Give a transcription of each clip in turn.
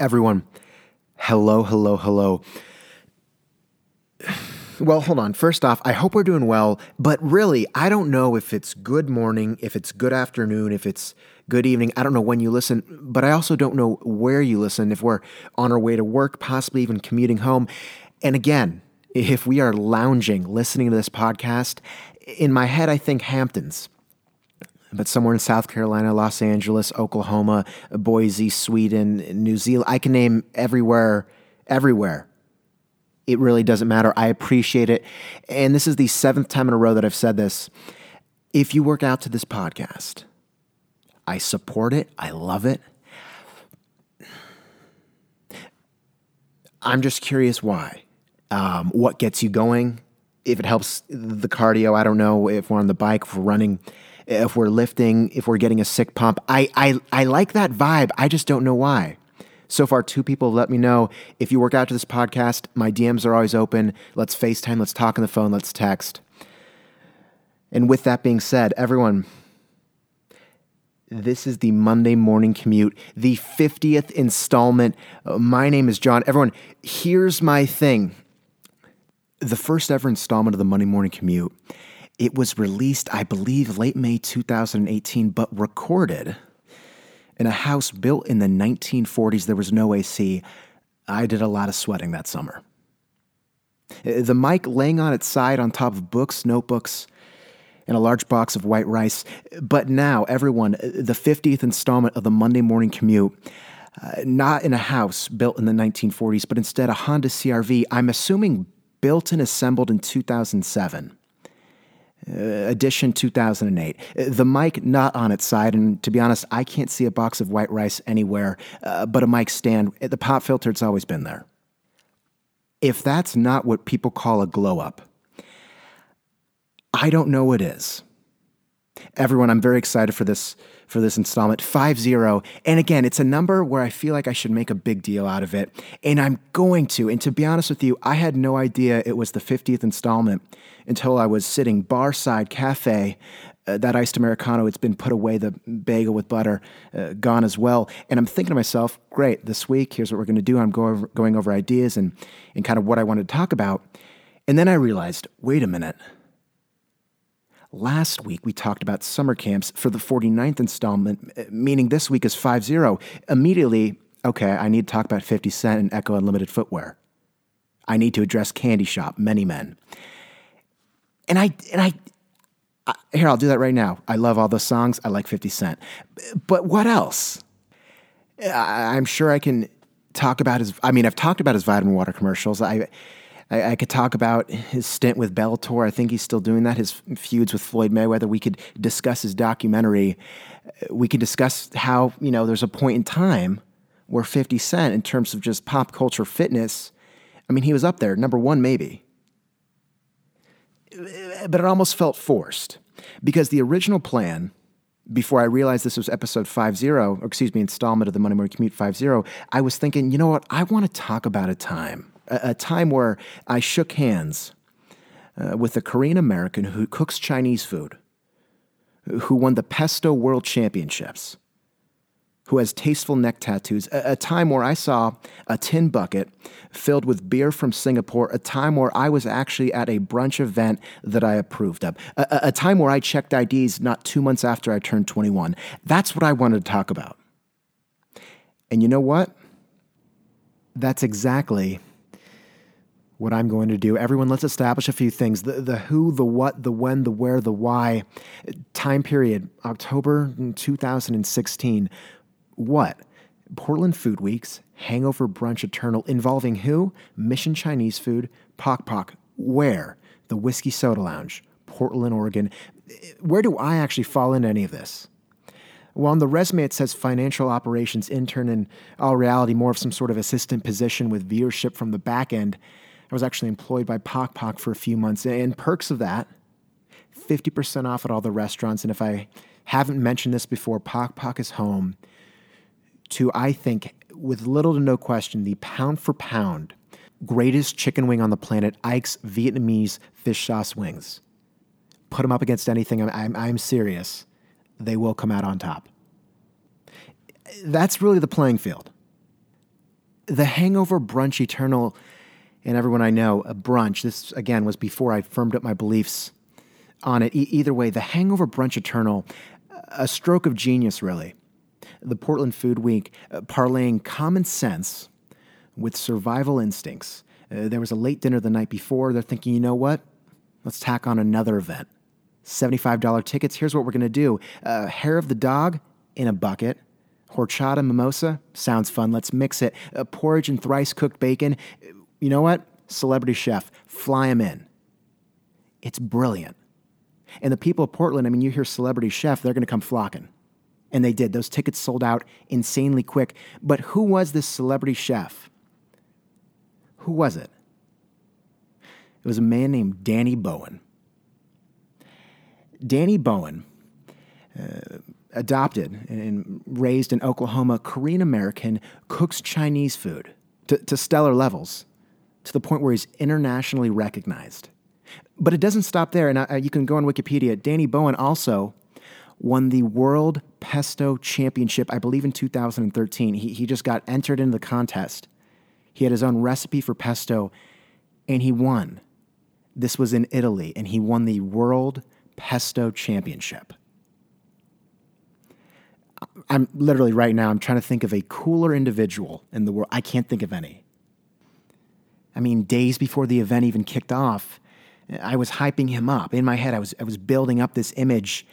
Everyone, hello, hello, hello. Well, hold on. First off, I hope we're doing well, but really, I don't know if it's good morning, if it's good afternoon, if it's good evening. I don't know when you listen, but I also don't know where you listen, if we're on our way to work, possibly even commuting home. And again, if we are lounging, listening to this podcast, in my head, I think Hamptons but somewhere in South Carolina, Los Angeles, Oklahoma, Boise, Sweden, New Zealand. I can name everywhere, everywhere. It really doesn't matter. I appreciate it. And this is the seventh time in a row that I've said this. If you work out to this podcast, I support it. I love it. I'm just curious why. Um, what gets you going? If it helps the cardio, I don't know. If we're on the bike, if we're running, if we're lifting, if we're getting a sick pump. I, I, I like that vibe. I just don't know why. So far, two people have let me know if you work out to this podcast, my DMs are always open. Let's FaceTime, let's talk on the phone, let's text. And with that being said, everyone, this is the Monday morning commute, the 50th installment. Uh, my name is John. Everyone, here's my thing the first ever installment of the Monday morning commute it was released, I believe, late May 2018, but recorded in a house built in the 1940s. There was no AC. I did a lot of sweating that summer. Uh, the mic laying on its side on top of books, notebooks, and a large box of white rice. But now, everyone, uh, the 50th installment of the Monday Morning Commute, uh, not in a house built in the 1940s, but instead a Honda CRV, I'm assuming built and assembled in 2007. Uh, edition 2008. Uh, the mic not on its side, and to be honest, I can't see a box of white rice anywhere uh, but a mic stand. The pop filter, it's always been there. If that's not what people call a glow up, I don't know what is. Everyone, I'm very excited for this for this installment 50 and again it's a number where i feel like i should make a big deal out of it and i'm going to and to be honest with you i had no idea it was the 50th installment until I was sitting barside cafe. Uh, that iced Americano, it's been put away, the bagel with butter, uh, gone as well. And I'm thinking to myself, great, this week, here's what we're going to do. I'm go over, going over ideas and, and kind of what I wanted to talk about. And then I realized, wait a minute. Last week, we talked about summer camps for the 49th installment, meaning this week is 5 0. Immediately, okay, I need to talk about 50 Cent and Ecko Unlimited Footwear. I need to address Candy Shop, Many Men. And I and I, I here I'll do that right now. I love all the songs. I like 50 Cent. But what else? I, I'm sure I can talk about his I mean, I've talked about his vitamin water commercials. I I, I, could talk about his stint with Bellator. I think he's still doing that. His feuds with Floyd Mayweather. We could discuss his documentary. Uh, we could discuss how you know there's a point in time where 50 Cent, in terms of just pop culture fitness, I mean, he was up there, number one maybe uh, but it almost felt forced because the original plan before I realized this was episode 50, or excuse me, installment of the Money Morning Commute 50, I was thinking, you know what? I want to talk about a time, a, a time where I shook hands uh, with a Korean American who cooks Chinese food, who won the Pesto World Championships, who has tasteful neck tattoos, a, a, time where I saw a tin bucket filled with beer from Singapore, a time where I was actually at a brunch event that I approved of, a, a time where I checked IDs not two months after I turned 21. That's what I wanted to talk about. And you know what? That's exactly what I'm going to do. Everyone, let's establish a few things the, the who, the what, the when, the where, the why. Time period October 2016 what? Portland Food Weeks, Hangover Brunch Eternal, involving who? Mission Chinese Food, Pok Pok. Where? The Whiskey Soda Lounge, Portland, Oregon. Where do I actually fall into any of this? Well, on the resume, it says financial operations intern, in all reality, more of some sort of assistant position with viewership from the back end. I was actually employed by Pok Pok for a few months, and perks of that 50% off at all the restaurants. And if I haven't mentioned this before, Pok Pok is home to, I think, with little to no question, the pound for pound greatest chicken wing on the planet, Ike's Vietnamese fish sauce wings. Put them up against anything, I'm, I'm, I'm serious. They will come out on top. That's really the playing field. The Hangover Brunch Eternal, and everyone I know, a brunch. This, again, was before I firmed up my beliefs on it. E- either way, the Hangover Brunch Eternal, a stroke of genius, really. The Portland Food Week uh, parlaying common sense with survival instincts. Uh, there was a late dinner the night before. They're thinking, you know what? Let's tack on another event. $75 tickets. Here's what we're going to do uh, hair of the dog in a bucket. Horchata mimosa sounds fun. Let's mix it. Uh, porridge and thrice cooked bacon. You know what? Celebrity chef, fly him in. It's brilliant. And the people of Portland, I mean, you hear celebrity chef, they're going to come flocking. And they did. Those tickets sold out insanely quick. But who was this celebrity chef? Who was it? It was a man named Danny Bowien. Danny Bowien, uh, adopted and raised in Oklahoma, Korean American, cooks Chinese food to, to stellar levels, to the point where he's internationally recognized. But it doesn't stop there, and uh, you can go on Wikipedia. Danny Bowien also won the World Pesto Championship, I believe in 2013. He, he just got entered into the contest. He had his own recipe for pesto, and he won. This was in Italy, and he won the World Pesto Championship. I'm literally right now, I'm trying to think of a cooler individual in the world. I can't think of any. I mean, days before the event even kicked off, I was hyping him up. In my head, I was, I was building up this image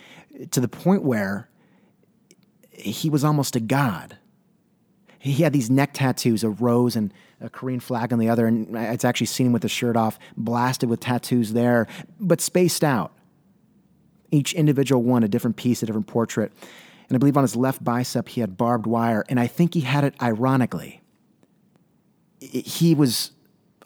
to the point where he was almost a god. He had these neck tattoos, a rose and a Korean flag on the other, and I it's actually seen him with the shirt off, blasted with tattoos there, but spaced out. Each individual one a different piece, a different portrait. And I believe on his left bicep he had barbed wire, and I think he had it ironically. He was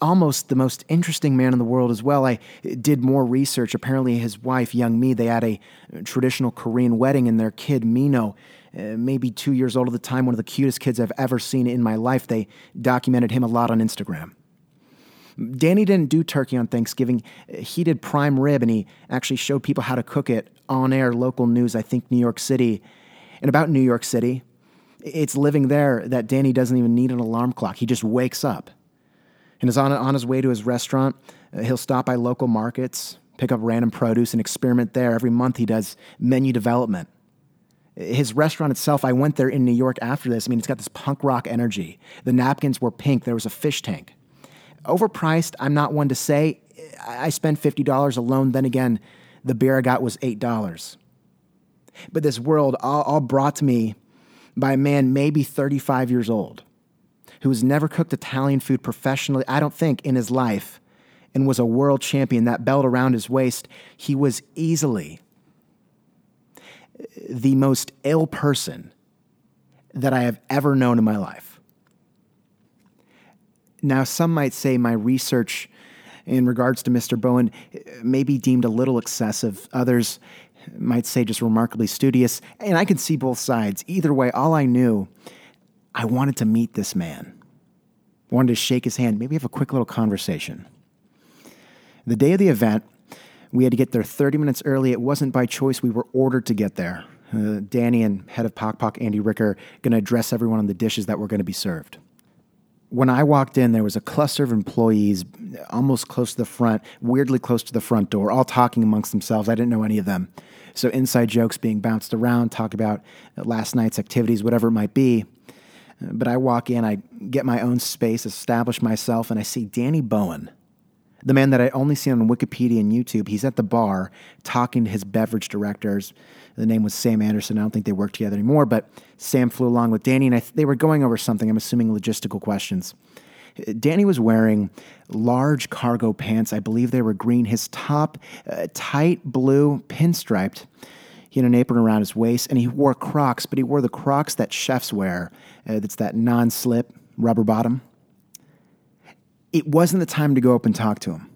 almost the most interesting man in the world as well. I did more research. Apparently, his wife, Young Mi, they had a traditional Korean wedding, and their kid, Mino, uh, maybe two years old at the time, one of the cutest kids I've ever seen in my life. They documented him a lot on Instagram. Danny didn't do turkey on Thanksgiving. He did prime rib, and he actually showed people how to cook it on air, local news, I think New York City. And about New York City, it's living there that Danny doesn't even need an alarm clock. He just wakes up and is on, on his way to his restaurant. Uh, he'll stop by local markets, pick up random produce, and experiment there. Every month, he does menu development. His restaurant itself, I went there in New York after this. I mean, it's got this punk rock energy. The napkins were pink, there was a fish tank. Overpriced, I'm not one to say. I spent $50 alone. Then again, the beer I got was $8. But this world, all, all brought to me by a man maybe 35 years old who has never cooked Italian food professionally, I don't think, in his life, and was a world champion, that belt around his waist. He was easily the most ill person that I have ever known in my life. Now, some might say my research in regards to Mr. Bowien may be deemed a little excessive. Others might say just remarkably studious. And I can see both sides. Either way, all I knew, I wanted to meet this man. I wanted to shake his hand, maybe have a quick little conversation. The day of the event, we had to get there 30 minutes early. It wasn't by choice, we were ordered to get there. Uh, Danny and head of Pok Pok, Andy Ricker, going to address everyone on the dishes that were going to be served. When I walked in, there was a cluster of employees almost close to the front, weirdly close to the front door, all talking amongst themselves. I didn't know any of them. So, inside jokes being bounced around, talk about last night's activities, whatever it might be. But I walk in, I get my own space, establish myself, and I see Danny Bowien, the man that I only see on Wikipedia and YouTube. He's at the bar talking to his beverage directors. The name was Sam Anderson. I don't think they work together anymore, but Sam flew along with Danny, and th- they were going over something. I'm assuming logistical questions. Danny was wearing large cargo pants. I believe they were green. His top, uh, tight blue, pinstriped. He had an apron around his waist, and he wore Crocs, but he wore the Crocs that chefs wear. Uh, that's that non-slip rubber bottom. It wasn't the time to go up and talk to him.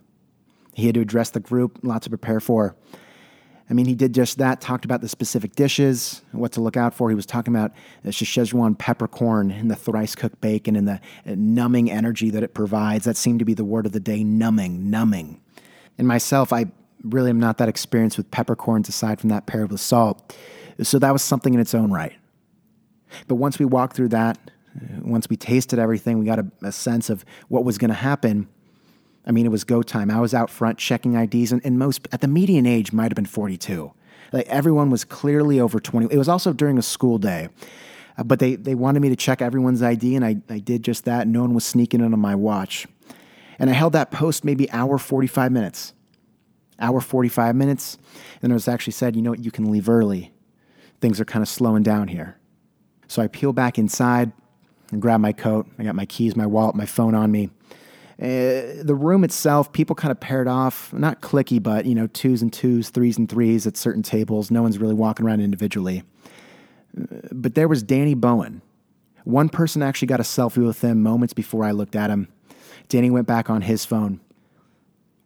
He had to address the group, lots to prepare for. I mean, he did just that, talked about the specific dishes, what to look out for. He was talking about the Szechuan peppercorn and the thrice cooked bacon and the numbing energy that it provides. That seemed to be the word of the day numbing, numbing. And myself, I really am not that experienced with peppercorns aside from that paired with salt. So that was something in its own right. But once we walked through that, once we tasted everything, we got a, a sense of what was going to happen. I mean, it was go time. I was out front checking IDs, and, and most at the median age might have been 42. Like everyone was clearly over 20. It was also during a school day, uh, but they, they wanted me to check everyone's ID, and I, I did just that. No one was sneaking in on my watch. And I held that post maybe hour 45 minutes. Hour 45 minutes. And it was actually said, you know what, you can leave early. Things are kind of slowing down here. So I peel back inside and grab my coat. I got my keys, my wallet, my phone on me. Uh, the room itself, people kind of paired off, not clicky, but you know, twos and twos, threes and threes at certain tables. No one's really walking around individually. Uh, but there was Danny Bowien. One person actually got a selfie with him moments before I looked at him. Danny went back on his phone.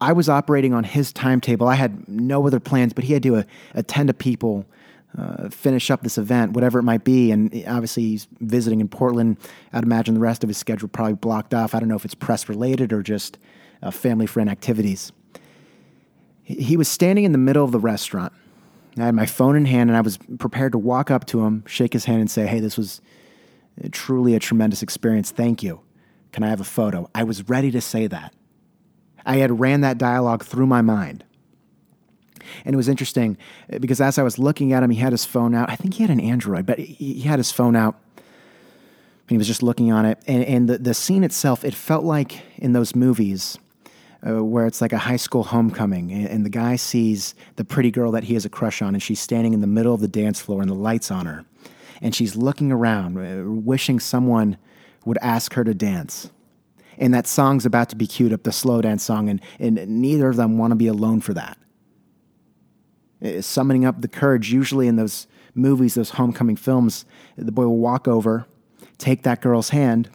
I was operating on his timetable. I had no other plans, but he had to uh, attend to people uh, finish up this event, whatever it might be. And obviously, he's visiting in Portland. I'd imagine the rest of his schedule probably blocked off. I don't know if it's press related or just uh, family friend activities. He was standing in the middle of the restaurant. I had my phone in hand and I was prepared to walk up to him, shake his hand, and say, Hey, this was truly a tremendous experience. Thank you. Can I have a photo? I was ready to say that. I had ran that dialogue through my mind. And it was interesting uh, because as I was looking at him, he had his phone out. I think he had an Android, but he had his phone out. And he was just looking on it. And, and the, the scene itself, it felt like in those movies uh, where it's like a high school homecoming. And, and the guy sees the pretty girl that he has a crush on, and she's standing in the middle of the dance floor and the lights on her. And she's looking around, uh, wishing someone would ask her to dance. And that song's about to be queued up, the slow dance song, and, and neither of them want to be alone for that. Uh, summoning up the courage. Usually in those movies, those homecoming films, the boy will walk over, take that girl's hand,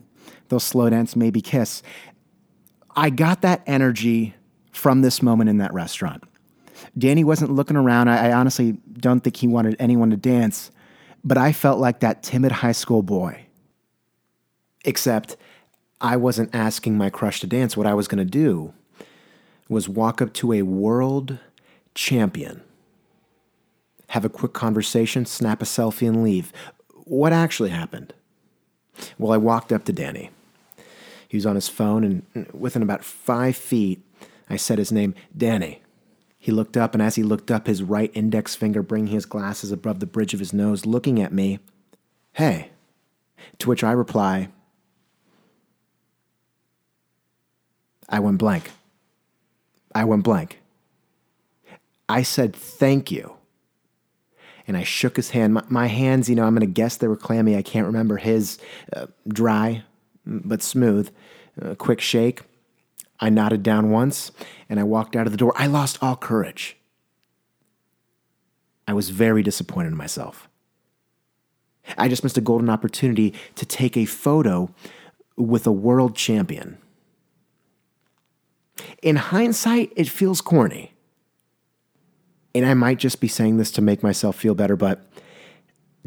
they'll slow dance, maybe kiss. I got that energy from this moment in that restaurant. Danny wasn't looking around. I, I honestly don't think he wanted anyone to dance, but I felt like that timid high school boy. Except I wasn't asking my crush to dance. What I was going to do was walk up to a world champion have a quick conversation, snap a selfie, and leave. What actually happened? Well, I walked up to Danny. He was on his phone, and within about five feet, I said his name, Danny. He looked up, and as he looked up, his right index finger bringing his glasses above the bridge of his nose, looking at me, Hey. To which I reply, I went blank. I went blank. I said, Thank you and I shook his hand. My, my hands, you know, I'm going to guess they were clammy. I can't remember his uh, dry but smooth. Uh, quick shake. I nodded down once and I walked out of the door. I lost all courage. I was very disappointed in myself. I just missed a golden opportunity to take a photo with a world champion. In hindsight, it feels corny and I might just be saying this to make myself feel better, but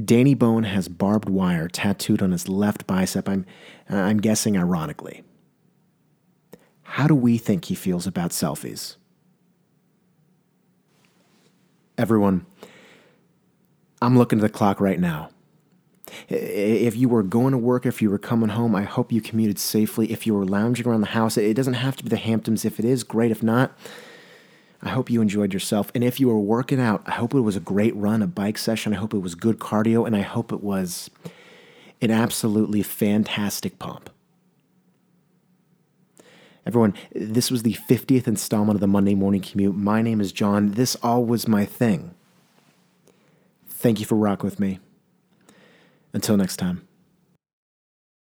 Danny Bowien has barbed wire tattooed on his left bicep. I'm, I'm guessing ironically. How do we think he feels about selfies? Everyone, I'm looking at the clock right now. If you were going to work, if you were coming home, I hope you commuted safely. If you were lounging around the house, it doesn't have to be the Hamptons. If it is, great. If not, I hope you enjoyed yourself. And if you were working out, I hope it was a great run, a bike session. I hope it was good cardio, and I hope it was an absolutely fantastic pump. Everyone, this was the 50th installment of the Monday Morning Commute. My name is John. This all was my thing. Thank you for rocking with me. Until next time.